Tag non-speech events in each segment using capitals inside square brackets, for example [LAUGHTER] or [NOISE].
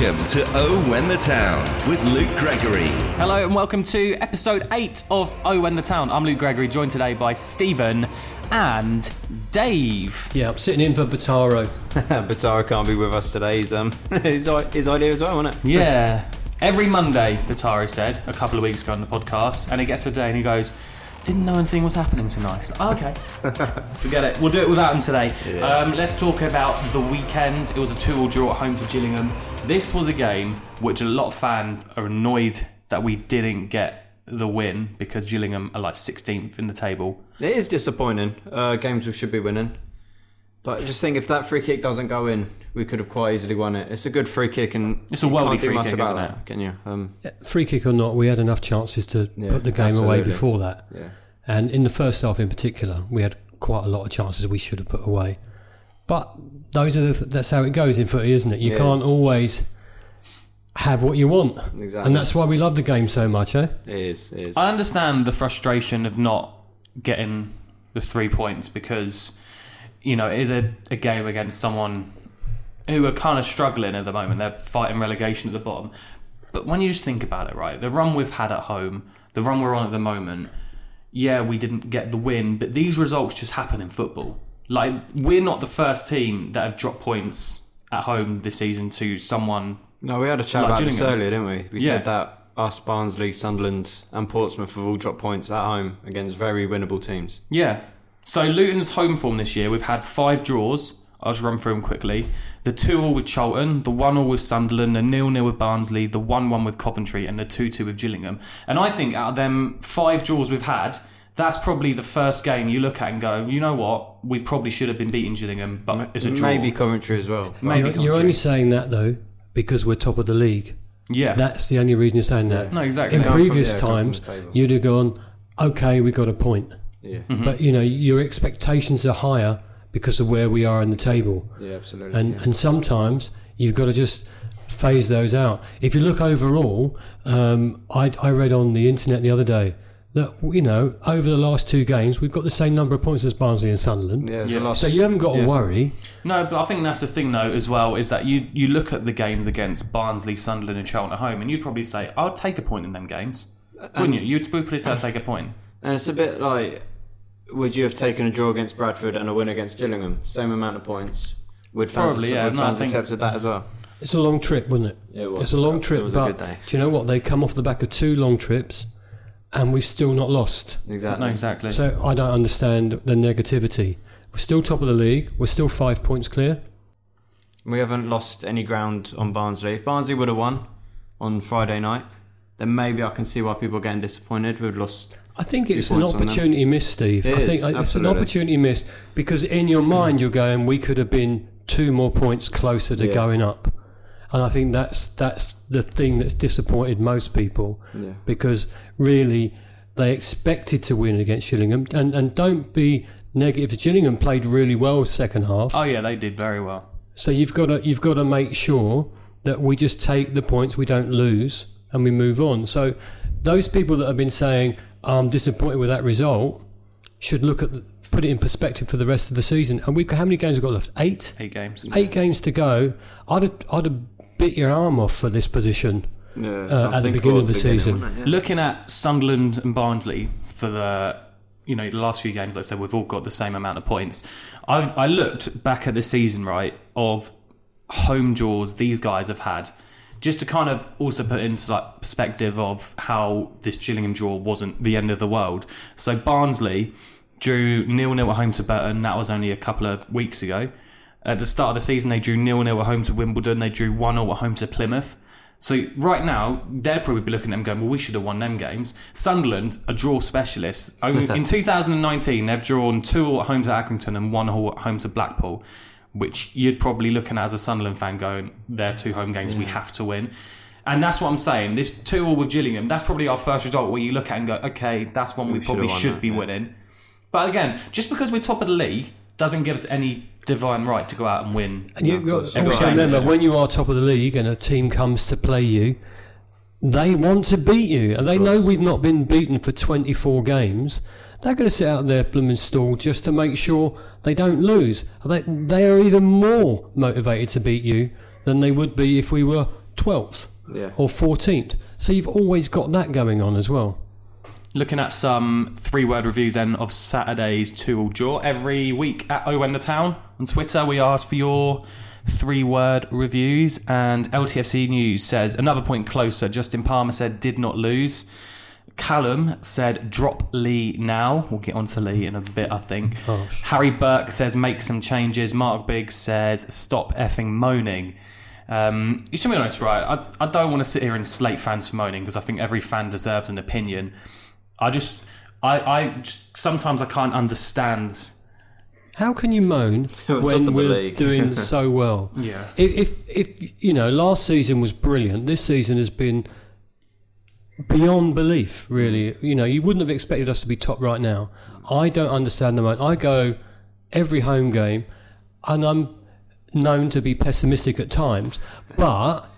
Welcome to Oh When the Town with Luke Gregory. Hello and welcome to episode 8 of Oh When the Town. I'm Luke Gregory, joined today by Stephen and Dave. Yeah, I'm sitting in for Bataro. [LAUGHS] Bataro can't be with us today. He's, um, [LAUGHS] his, his idea as well, wasn't it? Yeah. Every Monday, Bataro said a couple of weeks ago on the podcast, and he gets a day and he goes, Didn't know anything was happening tonight. "Oh, [LAUGHS] okay. Forget it. We'll do it without him today. Um, let's talk about the weekend. It was a 2 all draw at home to Gillingham. This was a game which a lot of fans are annoyed that we didn't get the win because Gillingham are like 16th in the table. It is disappointing. Uh, games we should be winning. But I just think if that free kick doesn't go in, we could have quite easily won it. It's a good free kick, and It's a you worldie can't do free much kick, about isn't that, it? can you? Um, Free kick or not, we had enough chances to Yeah, put the game away before that. yeah. And in the first half in particular, we had quite a lot of chances we should have put away. But those are the, that's how it goes in footy, isn't it? You Yeah. can't always have what you want. Exactly. And that's why we love the game so much, eh? It is. It is. I understand the frustration of not getting the three points because, you know, it is a, a game against someone who are kind of struggling at the moment. They're fighting relegation at the bottom. But when you just think about it, right, the run we've had at home, the run we're on at the moment, yeah, we didn't get the win, but these results just happen in football. Like, we're not the first team that have dropped points at home this season to someone no, we had a chat Like about this earlier, didn't we? We Yeah. said that us, Barnsley, Sunderland, and Portsmouth have all dropped points at home against very winnable teams. Yeah. So Luton's home form this year, we've had five draws. I'll just run through them quickly. The two all with Charlton, the one all with Sunderland, the nil nil with Barnsley, the one one with Coventry, and the two two with Gillingham. And I think out of them five draws we've had, that's probably the first game you look at and go, you know what, we probably should have been beating Gillingham, but it's a draw. Maybe Coventry as well. Maybe You're, you're Coventry. only saying that, though, because we're top of the league. yeah. That's the only reason you're saying that. no, exactly. In Going from- previous yeah, times, you'd have gone, okay, we got a point. Yeah. Mm-hmm. But you know, your expectations are higher because of where we are in the table, Yeah, absolutely. and and sometimes you've got to just phase those out. If you look overall, um, I I read on the internet the other day that you know over the last two games we've got the same number of points as Barnsley and Sunderland. yeah, Yeah. a. So you haven't got to worry. No, but I think that's the thing, though, as well, is that you, you look at the games against Barnsley, Sunderland, and Charlton at home, and you'd probably say, I'll take a point in them games. Wouldn't you? You'd probably say, I'll take a point. And it's a bit like, would you have taken a draw against Bradford and a win against Gillingham? Same amount of points. Would fans, Probably, have, yeah. would No, fans think- accepted that as well? It's a long trip, wasn't it? Yeah, it was. It's a long It trip, was a but good day. do you know what? They come off the back of two long trips, and we've still not lost. Exactly. No, exactly. So I don't understand the negativity. We're still top of the league. We're still five points clear. We haven't lost any ground on Barnsley. If Barnsley would have won on Friday night, then maybe I can see why people are getting disappointed. We've lost. I think it's an points on them. opportunity missed, Steve. It I is, think it's an opportunity missed because in your mind you're going, we could have been two more points closer to Yeah. going up, and I think that's that's the thing that's disappointed most people Yeah. because really they expected to win against Gillingham, and and don't be negative. Gillingham played really well second half, oh, yeah, they did very well. so you've got to you've got to make sure that we just take the points, we don't lose, and we move on. So those people that have been saying I'm disappointed with that result should look at the, put it in perspective for the rest of the season. And we how many games have we got left? Eight. Eight games. Eight games to go. I'd have, I'd have bit your arm off for this position. Yeah, Uh, at the beginning of the season. Looking at Sunderland and Barnsley for the you know the last few games, like I said, we've all got the same amount of points. I've, I looked back at the season right of home draws these guys have had, just to kind of also put into like perspective of how this Gillingham draw wasn't the end of the world. So Barnsley drew nil nil at home to Burton. That was only a couple of weeks ago. At the start of the season, they drew nil nil at home to Wimbledon. They drew one 0 at home to Plymouth. So right now, they'll probably be looking at them going, well, we should have won them games. Sunderland, a draw specialist. Oh, in [LAUGHS] 2019, they've drawn two at home to Accrington and one at home to Blackpool, which you'd probably looking at as a Sunderland fan going, they're two home games we have to win. And that's what I'm saying. This two all with Gillingham, that's probably our first result where you look at and go, okay, that's one we, We probably should've won should that, be yeah. winning. But again, just because we're top of the league doesn't give us any divine right to go out and win. And you No, of course. also Every remember game. when you are top of the league and a team comes to play you, they want to beat you, and they know we've not been beaten for 24 games. They're going to sit out their blooming stall just to make sure they don't lose. They, they are even more motivated to beat you than they would be if we were 12th Yeah. or 14th. So you've always got that going on as well. Looking at some three word reviews then of Saturday's two all draw. Every week at O When the Town on Twitter, we ask for your three word reviews. And LTFC News says, another point closer. Justin Palmer said, did not lose. Callum said, drop Lee now. We'll get on to Lee in a bit, I think. Harsh. Harry Burke says, make some changes. Mark Biggs says, stop effing moaning. Um, you should be honest, right? I, I don't want to sit here and slate fans for moaning because I think every fan deserves an opinion. I just, I, I just- sometimes I can't understand. How can you moan [LAUGHS] when we're league. doing [LAUGHS] so well? Yeah. If, if, if you know, last season was brilliant. This season has been beyond belief. Really, you know, you wouldn't have expected us to be top right now. I don't understand the moan. I go every home game, and I'm known to be pessimistic at times, but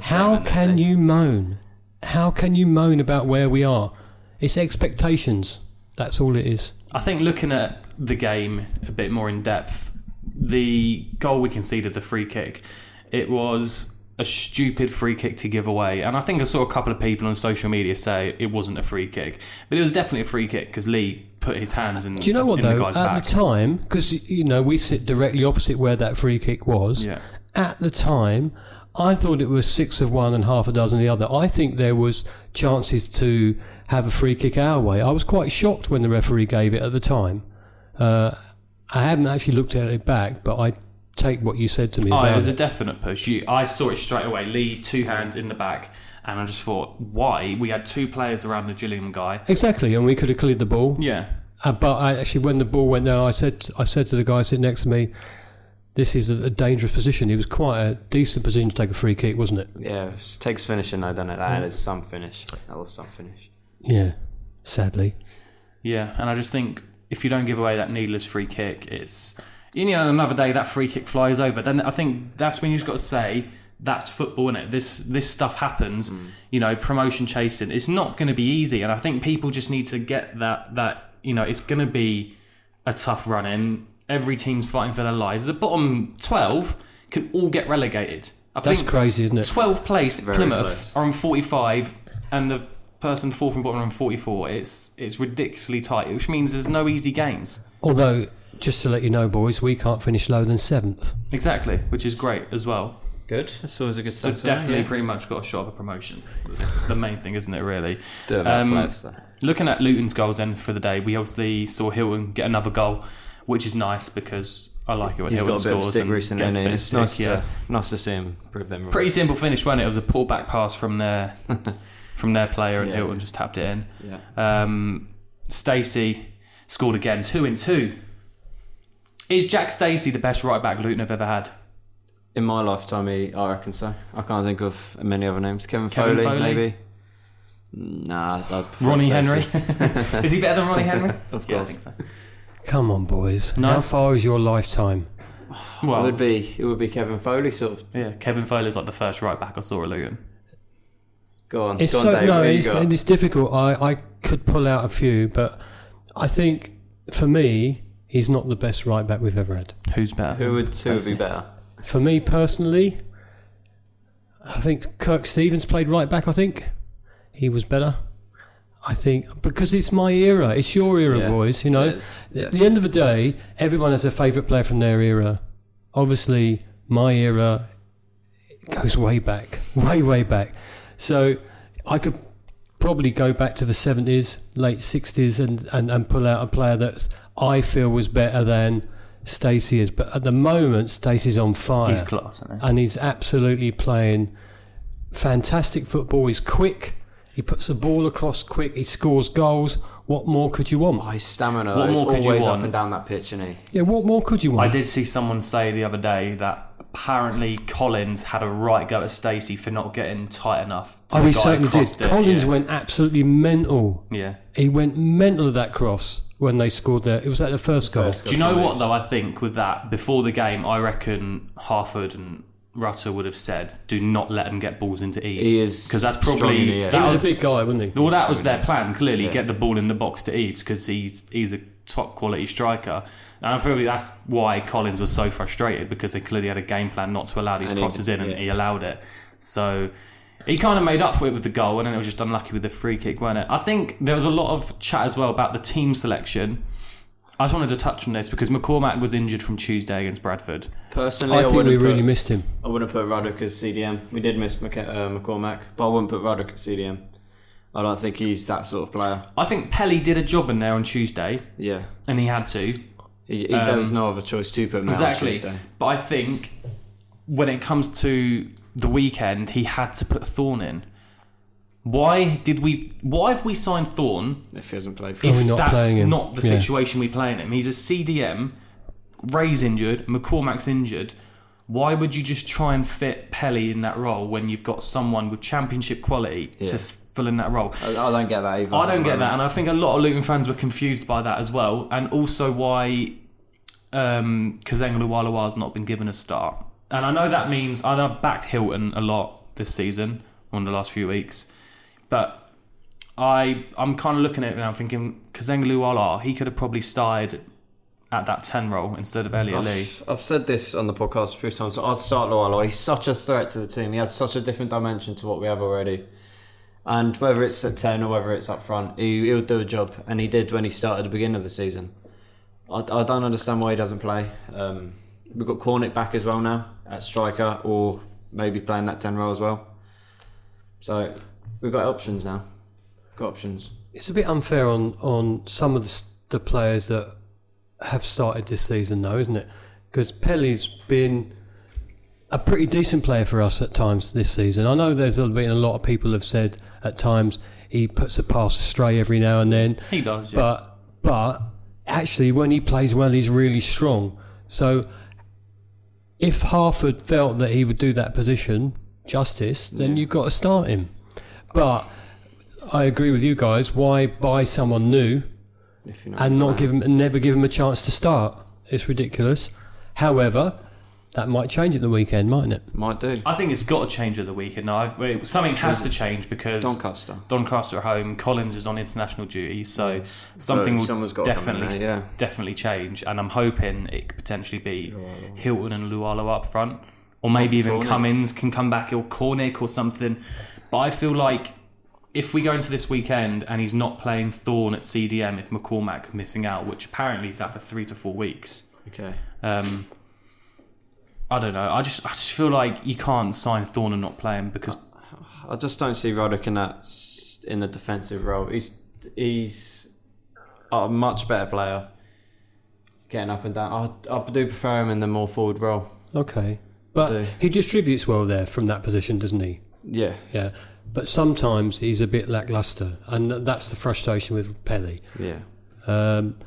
how can you moan? How can you moan about where we are? It's expectations. That's all it is. I think looking at the game a bit more in depth, the goal we conceded, the free kick, it was a stupid free kick to give away. And I think I saw a couple of people on social media say it wasn't a free kick, but it was definitely a free kick because Lee put his hands in. Do you know what in the though? At back. the time, because you know we sit directly opposite where that free kick was. Yeah. At the time, I thought it was six of one and half a dozen the other. I think there was chances to have a free kick our way. I was quite shocked when the referee gave it at the time. Uh, I haven't actually looked at it back, but I take what you said to me. Oh, about it was a definite push. You, I saw it straight away. Lee, two hands in the back, and I just thought, why? We had two players around the Gillingham guy. exactly, and we could have cleared the ball. Yeah, Uh, but I actually, when the ball went down, I said, I said to the guy sitting next to me, "This is a, a dangerous position." It was quite a decent position to take a free kick, wasn't it? Yeah, it takes finishing though, doesn't it? That is some finish. That was some finish. Yeah, sadly. yeah. And I just think if you don't give away that needless free kick, it's you know another day that free kick flies over. Then I think that's when you just got to say that's football, is it? This this stuff happens. Mm. You know, promotion chasing. It's not going to be easy, and I think people just need to get that that you know it's going to be a tough run in. Every team's fighting for their lives. The bottom twelve can all get relegated. I That's think crazy, isn't it? 12th place Very Plymouth close. are on 45 and the person fourth and bottom are on 44 it's it's ridiculously tight which means there's no easy games Although, just to let you know, boys, we can't finish lower than seventh. exactly which is great as well Good. That's always a good so start. definitely pretty much got a shot of a promotion the main thing isn't it really Do it Um, though. looking at Luton's goals then for the day we obviously saw Hylton get another goal which is nice because I like it when He's Hylton got a bit of scores stick and recently, gets a and of it's stick, nice yeah. to nice to see him prove them wrong. pretty [LAUGHS] simple finish wasn't it it was a pullback pass from their [LAUGHS] from their player and Yeah. Hylton just tapped it in Yeah. Um, Stacey scored again, two in two. Is Jack Stacey the best right back Luton have ever had? In my lifetime, he, I reckon so. I can't think of many other names. Kevin, Kevin Foley, Foley? maybe. Nah, I'd prefer Ronnie Henry? [LAUGHS] Is he better than Ronnie Henry? [LAUGHS] Of Yeah, I course. think so. Come on, boys. No. How far is your lifetime? Well, it would be it would be Kevin Foley sort of. yeah, Kevin Foley's like the first right back I saw at Luton. Go on, It's go on, so Dave. no, who it's, got? it's difficult. I, I could pull out a few, but I think for me, he's not the best right back we've ever had. Who's better? Who would who would be better? For me personally, I think Kirk Stephens played right back. I think he was better. I think because it's my era, it's your era, Yeah, boys. You know, yeah. at the end of the day, everyone has a favourite player from their era. Obviously, my era goes way back, [LAUGHS] way way back. So I could probably go back to the seventies, late sixties, and, and and pull out a player that I feel was better than Stacey is. But at the moment, Stacey's on fire He's class, isn't he? and he's absolutely playing fantastic football. He's quick. He puts the ball across quick. He scores goals. What more could you want? Oh, his stamina. What is more could you always want? up and down that pitch, isn't he? Yeah, what more could you want? I did see someone say the other day that apparently Collins had a right go at Stacey for not getting tight enough. To Oh, the he guy certainly did. it, Collins yeah. went absolutely mental. Yeah. He went mental at that cross when they scored there. It was at the first goal. First Do you know what though? I think with that before the game, I reckon Harford and Rutter would have said, "Do not let them get balls into Eaves." He is because that's probably that he was, was, a big guy, wasn't he? well, that was their plan. Clearly, Yeah. get the ball in the box to Eaves because he's he's a top quality striker, and I feel like that's why Collins was so frustrated because they clearly had a game plan not to allow these And he- crosses in, and yeah. he allowed it. So he kind of made up for it with the goal, and then it was just unlucky with the free kick, wasn't it? I think there was a lot of chat as well about the team selection. I just wanted to touch on this because McCormack was injured from Tuesday against Bradford. Personally, I I, think wouldn't we really missed him. I wouldn't put Ruddock as CDM. We did miss McC- uh, McCormack, but I wouldn't put Ruddock as CDM. I don't think he's that sort of player. I think Pelly did a job in there on Tuesday, Yeah, and he had to. he, he, Um, there was no other choice to put him out on Exactly. Tuesday. But I think when it comes to the weekend, he had to put Thorne in. Why did we? Why have we signed Thorne If he hasn't played for Are if not that's playing him? not the Yeah. situation we play in him? He's a CDM. Rea's injured. McCormack's injured. Why would you just try and fit Pelly in that role when you've got someone with championship quality Yeah. to fill in that role? I, I don't get that either. I don't get that, and I think a lot of Luton fans were confused by that as well, and also why um, Kazenga LuaLua's not been given a start. And I know that means I know I've backed Hylton a lot this season, on the last few weeks, but I I'm kind of looking at it now, thinking Kazenga Luwala, he could have probably started at that ten role instead of Elliot Lee. I've, I've said this on the podcast a few times. I'd start Loala. He's such a threat to the team. He has such a different dimension to what we have already. And whether it's at 10 or whether it's up front, he, he'll do a job. And he did when he started at the beginning of the season. I, I don't understand why he doesn't play. Um, we've got Cornick back as well now at striker or maybe playing that 10 role as well. So we've got options now. Got options. It's a bit unfair on, on some of the, the players that have started this season, though, isn't it? Because Pelly's been a pretty decent player for us at times this season. I know there's been a lot of people have said at times he puts a pass astray every now and then, He does, yeah. but but actually when he plays well, he's really strong. So if Harford felt that he would do that position justice, then you've got to start him. But I agree with you guys. Why buy someone new and not give him never give him a chance to start? It's ridiculous. However, that might change at the weekend, mightn't it? might do. I think it's got to change at the weekend. Now, I've, well, something has to change because Doncaster. Doncaster at home, Collins is on international duty, so Yes. something So will someone's gotta come in definitely there, yeah. definitely change. And I'm hoping it could potentially be Hylton and Lualo up front, or maybe even Cornick. Cummins can come back, or Cornick or something. But I feel like if we go into this weekend and he's not playing Thorne at CDM, if McCormack's missing out, which apparently he's out for three to four weeks. Okay. Um, I don't know. I just I just feel like you can't sign Thorne and not play him because I just don't see Ruddock in that in the defensive role. He's he's a much better player, getting up and down. I, I do prefer him in the more forward role. Okay. But he distributes well there from that position, doesn't he? Yeah, Yeah. But sometimes he's a bit lackluster, and that's the frustration with Pelly. yeah, Um,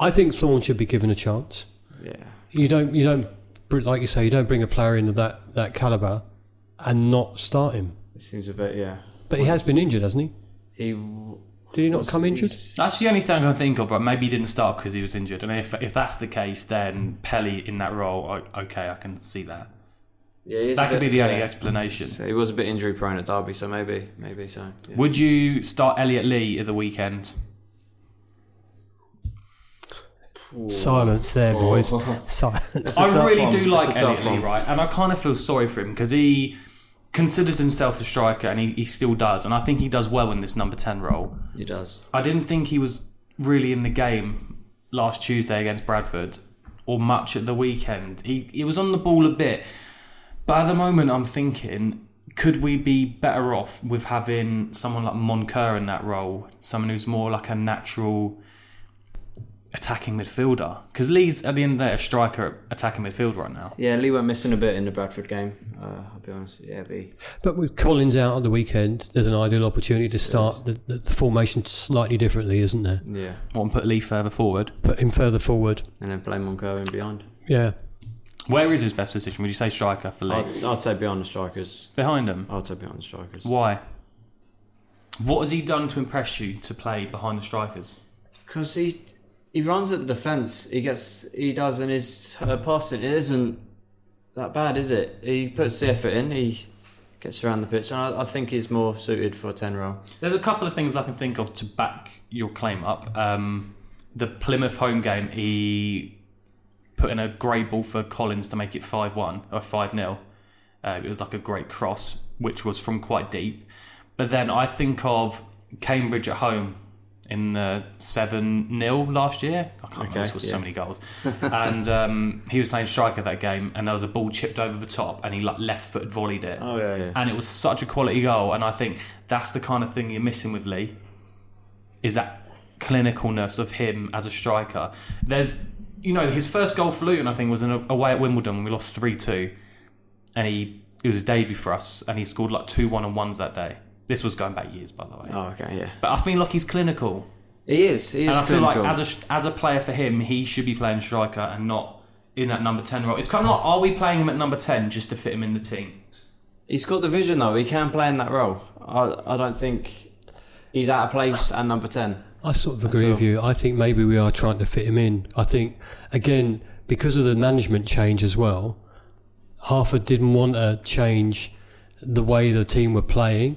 I think Thorne should be given a chance. yeah. You don't, you don't, br- like you say, you don't bring a player in of that that caliber and not start him. It seems a bit yeah. But he has been injured, hasn't he? He Did he not come injured? that's the only thing I can think of. Right? Maybe he didn't start because he was injured, and if if that's the case, then Pelly in that role, I, okay, I can see that. Yeah, That a could be bit- the only yeah. explanation. So he was a bit injury prone at Derby, so maybe maybe so. Yeah. Would you start Elliot Lee at the weekend? Silence there, oh. boys. [LAUGHS] Silence. a I tough really one. do like a Elliot Lee, right? And I kind of feel sorry for him because he considers himself a striker, and he, he still does. And I think he does well in this number ten role. He does. I didn't think he was really in the game last Tuesday against Bradford or much at the weekend. He he was on the ball a bit, but at the moment I'm thinking, could we be better off with having someone like Moncur in that role, someone who's more like a natural attacking midfielder? Because Lee's at the end of the day a striker attacking midfield right now. Yeah, Lee went missing a bit in the Bradford game. Uh, I'll be honest. Yeah, but he- But with Collins out at the weekend, there's an ideal opportunity to start the, the, the formation slightly differently, isn't there? yeah, Want to put Lee further forward? Put him further forward. and then play Moncur in behind. Yeah. Where is his best position? Would you say striker for Lee? I'd, I'd say behind the strikers. Behind him. I'd say behind the strikers. Why? What has he done to impress you to play behind the strikers? Because he he runs at the defence. He gets he does, and his uh, passing it isn't that bad, is it? He puts the effort in. He gets around the pitch, and I, I think he's more suited for a ten row. There's a couple of things I can think of to back your claim up. Um, the Plymouth home game, he put in a grey ball for Collins to make it 5 1 or 5 0. Uh, it was like a great cross, which was from quite deep. But then I think of Cambridge at home in the 7 0 last year. I can't remember, Okay, this was so many goals. [LAUGHS] and um, he was playing striker that game, and there was a ball chipped over the top, and he like, left footed volleyed it. Oh yeah, yeah. And it was such a quality goal. And I think that's the kind of thing you're missing with Lee is that clinicalness of him as a striker. There's, you know, his first goal for Luton, I think, was in a, away at Wimbledon when we lost 3 2. And he, it was his debut for us, and he scored like two one on ones that day. This was going back years, by the way. Oh okay, yeah. But I feel like he's clinical. He is. He is. And I feel like as a, as a player for him, he should be playing striker and not in that number 10 role. It's kind of like, are we playing him at number 10 just to fit him in the team? He's got the vision though. He can play in that role. I, I don't think he's out of place at number ten. I sort of agree with you. I think maybe we are trying to fit him in. I think again because of the management change as well. Harford didn't want to change the way the team were playing,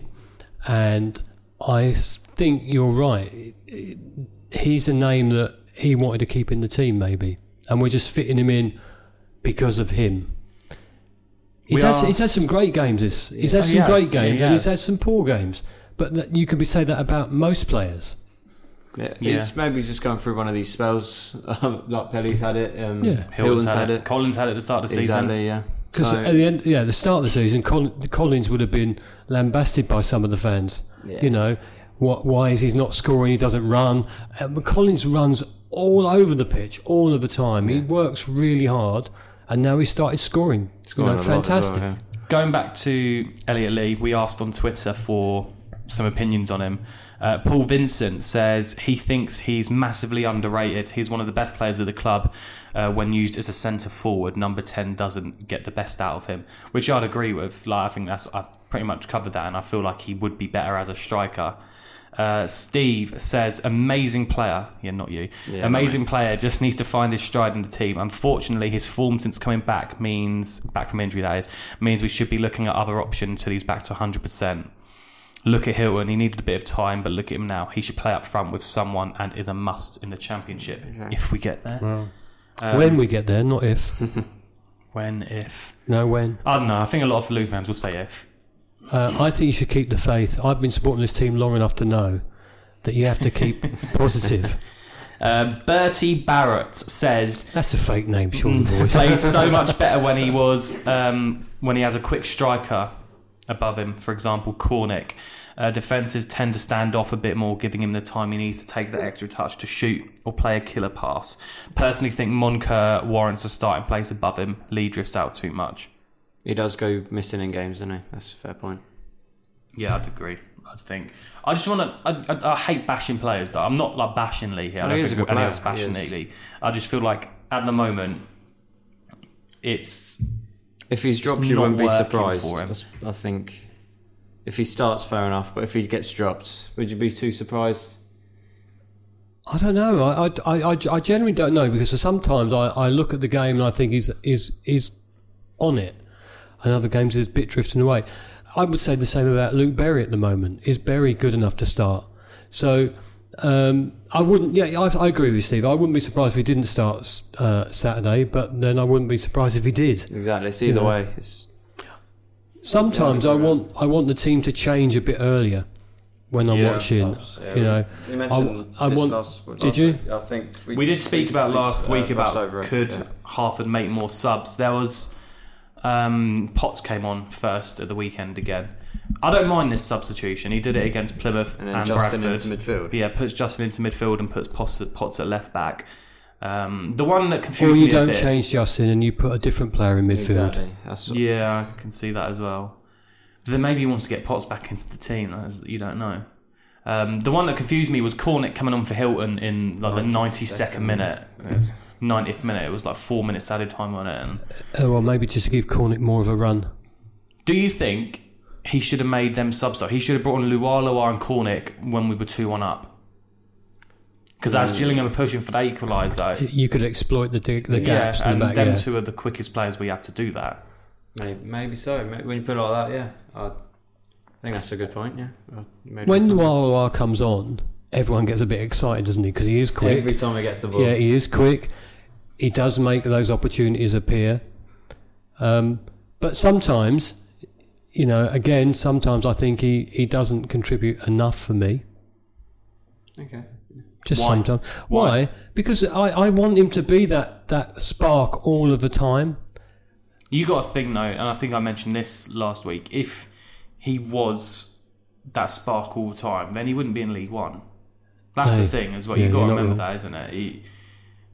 and I think you're right. He's a name that he wanted to keep in the team, maybe, and we're just fitting him in because of him. He's, had, he's had some great games. This he's had Oh, some he has. great Yeah, he games, and he's had some poor games. But that, you could be say that about most players. Yeah, Yeah. He's, maybe he's just going through one of these spells. [LAUGHS] Um, like Pelly's had it. Um, Yeah. Hylton's Hylton's had, had it. it. Collins had it at the start of the season. Exactly. Yeah. Because So- at the end, yeah, the start of the season, Col- Collins would have been lambasted by some of the fans. Yeah. You know, what? Why is he not scoring? He doesn't run. Uh, but Collins runs all over the pitch all of the time. He works really hard, and now he started scoring. Scoring you know, lot as well, fantastic. yeah. Going back to Elliot Lee, we asked on Twitter for some opinions on him. Uh, Paul Vincent says he thinks he's massively underrated. He's one of the best players of the club. Uh, when used as a centre forward, number ten doesn't get the best out of him, which I'd agree with. Like I think that's I've pretty much covered that, and I feel like he would be better as a striker. Uh, Steve says, amazing player. Yeah, not you. Yeah, amazing player. Just needs to find his stride in the team. Unfortunately, his form since coming back means back from injury. That is means we should be looking at other options till he's back to 100. Percent Look at Hylton. He needed a bit of time, but look at him now. He should play up front with someone and is a must in the championship if we get there. Um, when we get there, not if. [LAUGHS] when, if no, when. I don't know. I think a lot of Luton fans will say if. Uh, I think you should keep the faith. I've been supporting this team long enough to know that you have to keep [LAUGHS] positive. Uh, Bertie Barrett says That's a fake name, Sean [LAUGHS] Voice. plays so much better when he was um, when he has a quick striker above him. For example, Cornick. Uh, defenses tend to stand off a bit more, giving him the time he needs to take that extra touch to shoot or play a killer pass. Personally, think Moncur warrants a starting place above him. Lee drifts out too much. He does go missing in games, doesn't he? That's a fair point. Yeah, I'd agree. I'd think. I just want to. I, I, I hate bashing players. Though I'm not like bashing Lee here. I don't think a good anyone's player. He bashing. Lee. I just feel like at the moment, it's If he's dropped, you not wouldn't be surprised. for him. I think if he starts, fair enough. But if he gets dropped, would you be too surprised? I don't know. I, I, I, I- I generally don't know because sometimes I, I look at the game and I think he's is is on it, and other games he's a bit drifting away. I would say the same about Luke Berry at the moment. Is Berry good enough to start? So um, I wouldn't. Yeah, I, I agree with you, Steve. I wouldn't be surprised if he didn't start uh, Saturday, but then I wouldn't be surprised if he did. Exactly. It's either Yeah. way. It's Sometimes I want I want the team to change a bit earlier when I'm Yeah, watching. subs, yeah, you know, we mentioned I, I want. last- did last you? week. I think We did speak about last uh, week brushed about over it, could yeah. Harford make more subs. There was um, Potts came on first at the weekend again. I don't mind this substitution. He did it against Plymouth and and, Justin Bradford. into midfield. Yeah, puts Justin into midfield and puts Potts, Potts at left back. Um, the one that Or confused you me a don't bit, change Justin and you put a different player in midfield. Exactly. That's Yeah, I can see that as well. But then maybe he wants to get Potts back into the team. You don't know. Um, the one that confused me was Cornick coming on for Hylton in like the 92nd 92nd minute. Yes. 90th minute. It was like four minutes added time on it. And Uh, well, maybe just to give Cornick more of a run. do you think he should have made them subs though? He should have brought on Luar, and Cornick when we were 2 1 up. Because as Gillingham were pushing for the equaliser, You could exploit the dig- the gaps yeah, and the back. them Yeah. two are the quickest players we have to do that. Maybe, maybe so. Maybe when you put it like that, yeah. I think that's a good point. Yeah. I made a When good point. Comes on, everyone gets a bit excited, doesn't he? Because he is quick. every time he gets the ball, Yeah, he is quick. He does make those opportunities appear. Um, But sometimes, you know, again, sometimes I think he, he doesn't contribute enough for me. Okay. Just Why? sometimes. Why? Why? Because I, I want him to be that, that spark all of the time. You got a thing though, and I think I mentioned this last week. If he was that spark all the time, then he wouldn't be in League One. That's No. the thing, is what Yeah, You've got to remember wrong. that, isn't it? He,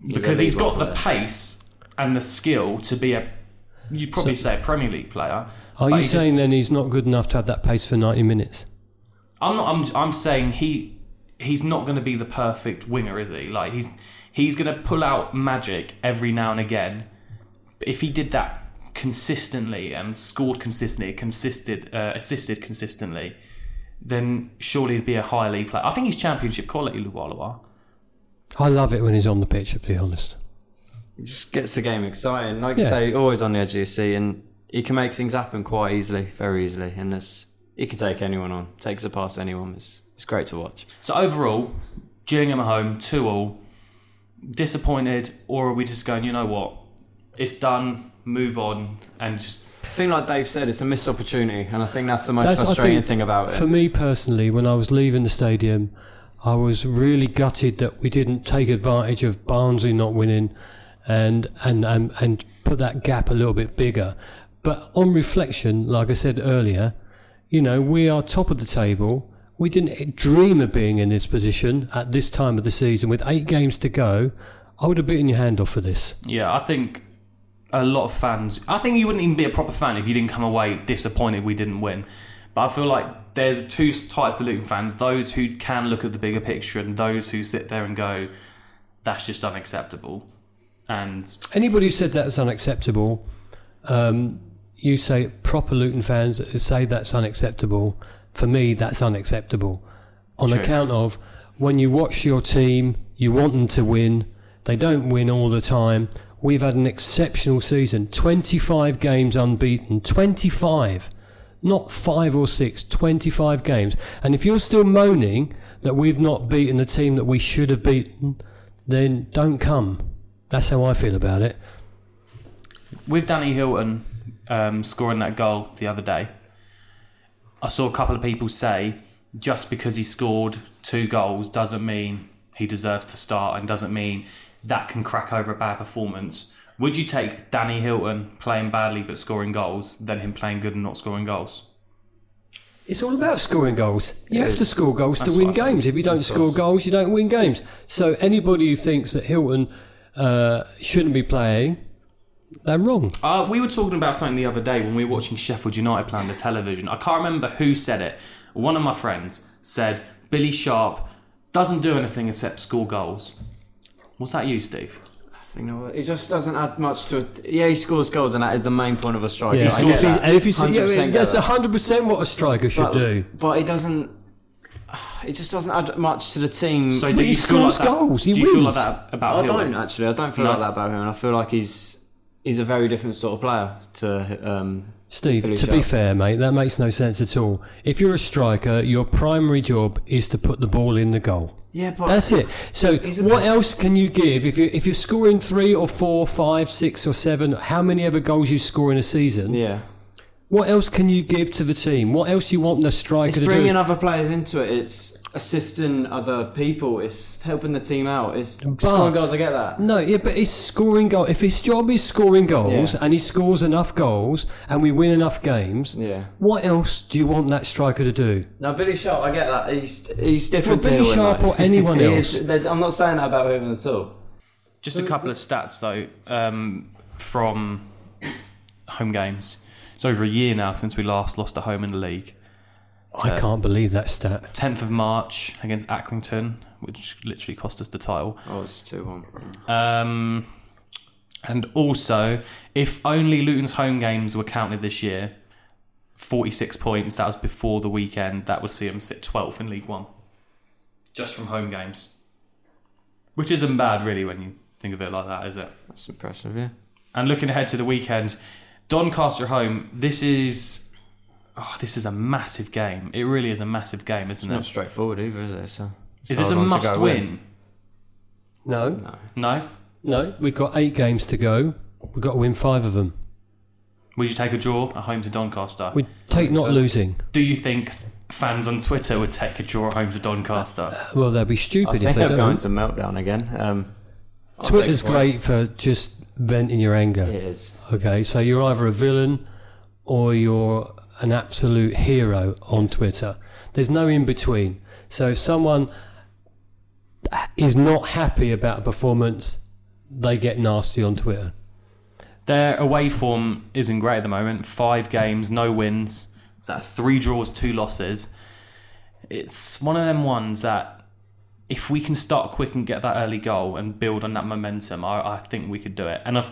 because he's got the player. pace and the skill to be a, you'd probably say a Premier League player. Are you saying just- then he's not good enough to have that pace for 90 minutes? I'm not. I'm. I'm saying he. He's not going to be the perfect winger, is he? Like he's. He's going to pull out magic every now and again. But if he did that consistently and scored consistently, consisted, uh, assisted consistently, then surely he'd be a high league player. I think he's championship quality, LuaLua. I love it when he's on the pitch, to be honest. It just gets the game exciting. Like Yeah. you say, always on the edge of your seat, and he can make things happen quite easily, very easily. And there's, he can take anyone on, takes it past anyone. It's, it's great to watch. So overall, Gillingham at home, two all. Disappointed, or are we just going? You know what? It's done. Move on, and just I think, like Dave said, it's a missed opportunity, and I think that's the most That's- I frustrating think thing about it. For me personally, when I was leaving the stadium, I was really gutted that we didn't take advantage of Barnsley not winning and, and, and, and put that gap a little bit bigger. But on reflection, like I said earlier, you know, we are top of the table. We didn't dream of being in this position at this time of the season with eight games to go. I would have bitten your hand off for this. Yeah, I think a lot of fans. I think you wouldn't even be a proper fan if you didn't come away disappointed we didn't win. But I feel like there's two types of Luton fans: those who can look at the bigger picture, and those who sit there and go, "That's just unacceptable." And Anybody who said that's unacceptable, um, you say proper Luton fans say that's unacceptable. For me, that's unacceptable. On True. account of when you watch your team, you want them to win. They don't win all the time. We've had an exceptional season 25 games unbeaten. 25. Not five or six, 25 games. And if you're still moaning that we've not beaten the team that we should have beaten, then don't come. That's how I feel about it. with Danny Hylton um, scoring that goal the other day, I saw a couple of people say just because he scored two goals doesn't mean he deserves to start and doesn't mean that can crack over a bad performance. Would you take Danny Hylton playing badly but scoring goals than him playing good and not scoring goals? It's all about scoring goals. You It have to score goals to win what I think. games. If you don't score goals, you don't win games. So anybody who thinks that Hylton uh, shouldn't be playing, they're wrong. Uh, we were talking about something the other day when we were watching Sheffield United play on the television. I can't remember who said it. One of my friends said Billy Sharp doesn't do anything except score goals. What's that you, Steve? You know what? It just doesn't add much to it. Yeah, he scores goals, and that is the main point of a striker. Yeah, I get he, that. and if you see, yeah, 100% get that's that. hundred percent what a striker should but, do. But it doesn't. [SIGHS] It just doesn't add much to the team. So But do he you feel like scores that- goals, he do you feel like wins. that about I Hylton? don't actually. I don't feel No. like that about him. And I feel like he's he's a very different sort of player to um, Steve, Billy to be Sharp. fair, mate, that makes no sense at all. If you're a striker, your primary job is to put the ball in the goal. Yeah, but That's it. So, He's a- what else can you give if you if you're scoring three or four, five, six or seven? How many ever goals you score in a season? yeah, What else can you give to the team? What else you want the striker it's to bringing do? other players into it. It's assisting other people. It's helping the team out. It's But- scoring goals. I get that. No, yeah, but he's scoring goals. If his job is scoring goals Yeah. and he scores enough goals and we win enough games, Yeah. what else do you want that striker to do? Now Billy Sharp, I get that. He's he's different Well, to Billy Hylton, Sharp like. or anyone [LAUGHS] He else. is- I'm not saying that about him at all. Just a couple of stats though um, from home games. It's over a year now since we last lost at home in the league. I can't believe that stat. 10th of March against Accrington, which literally cost us the title. Oh, it's two one. Um, and also, if only Luton's home games were counted this year, 46 points, that was before the weekend, that would see them sit 12th in League One. Just from home games. Which isn't bad, really, when you think of it like that, is it? That's impressive. Yeah. And looking ahead to the weekend, Doncaster home, this is. Oh, this is a massive game. It really is a massive game, isn't it? It's not straightforward either, is it? So Is this a must win? No, No. No? no, we've got eight games to go. We've got to win five of them. Would you take a draw at home to Doncaster? We take not losing. Do you think fans on Twitter would take a draw at home to Doncaster? Well, they'd be stupid think if they they're going don't. to meltdown again. Um, I'll Twitter's take a point. great for just venting your anger. It is. Okay, so you're either a villain or you're an absolute hero on Twitter. There's no in between. So if someone is not happy about a performance, they get nasty on Twitter. Their away form isn't great at the moment. Five games, no wins. Is that three draws, two losses? It's one of them ones that if we can start quick and get that early goal and build on that momentum, I, I think we could do it. And if,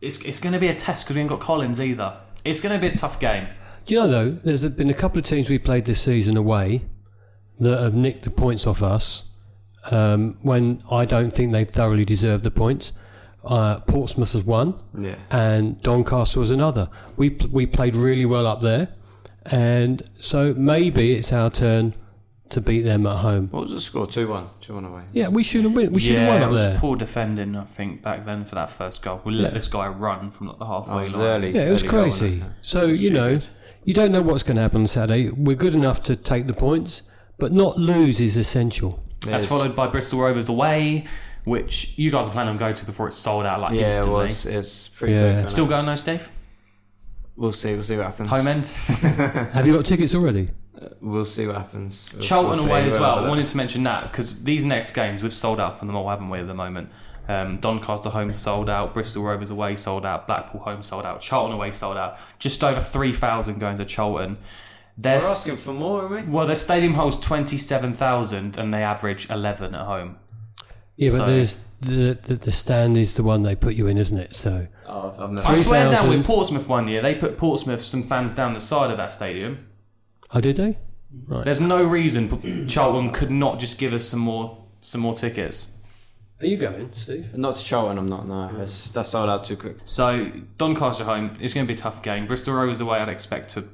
it's it's going to be a test because we ain't got Collins either. It's going to be a tough game. Do you know though? There's been a couple of teams we played this season away that have nicked the points off us um, when I don't think they thoroughly deserve the points. Uh, Portsmouth was one, Yeah. and Doncaster was another. We we played really well up there, and so maybe it's our turn to beat them at home. What was the score? 2 1. 2 1 away. Yeah, we should have win. We should have yeah, won it was there. poor defending, I think, back then for that first goal. We let Yeah. this guy run from like the Oh, halfway it was line. early. Yeah, it was early goal, crazy. wasn't it? So you know, you don't know what's going to happen on Saturday. We're good enough to take the points, but not lose is essential. That's Yes. followed by Bristol Rovers away, which you guys are planning on going to before it's sold out like Yeah, it instantly. was. It's pretty Yeah. quick. wasn't Still going, no, Steve? We'll see. We'll see what happens. Home end. [LAUGHS] Have you got tickets already? We'll see what happens. We'll- Charlton we'll away as We'll well. have I a wanted to mention that because these next games we've sold out for them all, haven't we, at the moment? Um, Doncaster home sold out, Bristol Rovers away sold out, Blackpool home sold out, Charlton away sold out. Just over 3,000 going to Charlton. Their, We're asking for more, aren't we? well, their stadium holds 27,000 and they average 11 at home. Yeah, but So- there's the, the the stand is the one they put you in, isn't it? So Oh, I've, I've I swear down with Portsmouth one year, they put Portsmouth some fans down the side of that stadium. Oh, did they? Right. There's no reason P- Charlton could not just give us some more some more tickets. Are you going, Steve? Not to Charlton, I'm not. No, it's, that's sold out too quick. So Doncaster home, it's going to be a tough game. Bristol Rovers away, I'd expect to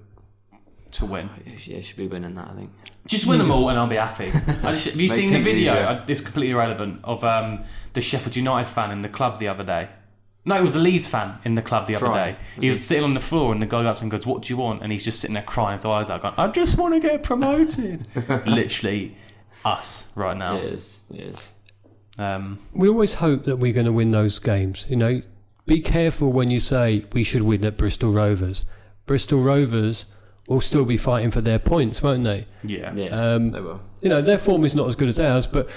to win. Yeah, should be winning that. I think. Just win them all, and I'll be happy. [LAUGHS] I just, have you seen the video? easier. I, it's completely irrelevant of um, the Sheffield United fan in the club the other day. No, it was the Leeds fan in the club the other Crying. day. He was sitting on the floor, and the guy goes up and goes, "What do you want?" And he's just sitting there crying his eyes out, going, "I just want to get promoted." [LAUGHS] Literally, us right now. It is. It is. Um, We always hope that we're going to win those games. You know, be careful when you say we should win at Bristol Rovers. Bristol Rovers will still be fighting for their points, won't they? yeah. Yeah. Um, they will. you know, their form is not as good as ours, but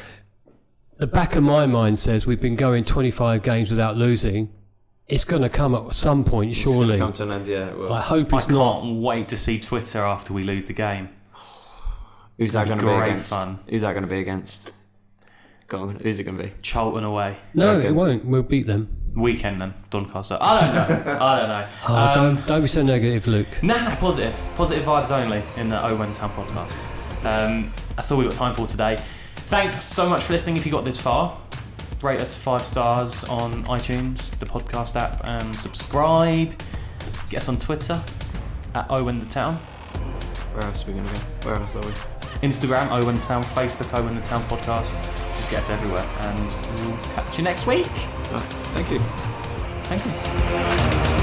the back of my mind says we've been going 25 games without losing. It's going to come at some point, It's surely. Come to an end. Yeah. it will. I hope I it's can't wait to see Twitter after we lose the game. Who's that gonna be be against? fun. Who's that going to be against? Go on. Who's it going to be? Charlton away. No, Okay. it won't. We'll beat them. Weekend then, Doncaster. I don't know. I don't know. [LAUGHS] Oh, Um, don't, don't be so negative, Luke. No, no, positive. Positive vibes only in the Owen Town podcast. Um, that's all we've got time for today. Thanks so much for listening if you got this far. Rate us five stars on iTunes, the podcast app, and subscribe. Get us on Twitter at Owen the Town. Where else are we going to go? Where else are we? Instagram, Owen Town, Facebook, Owen the Town podcast. Just get us everywhere. And we'll catch you next week. Oh, thank you. Thank you.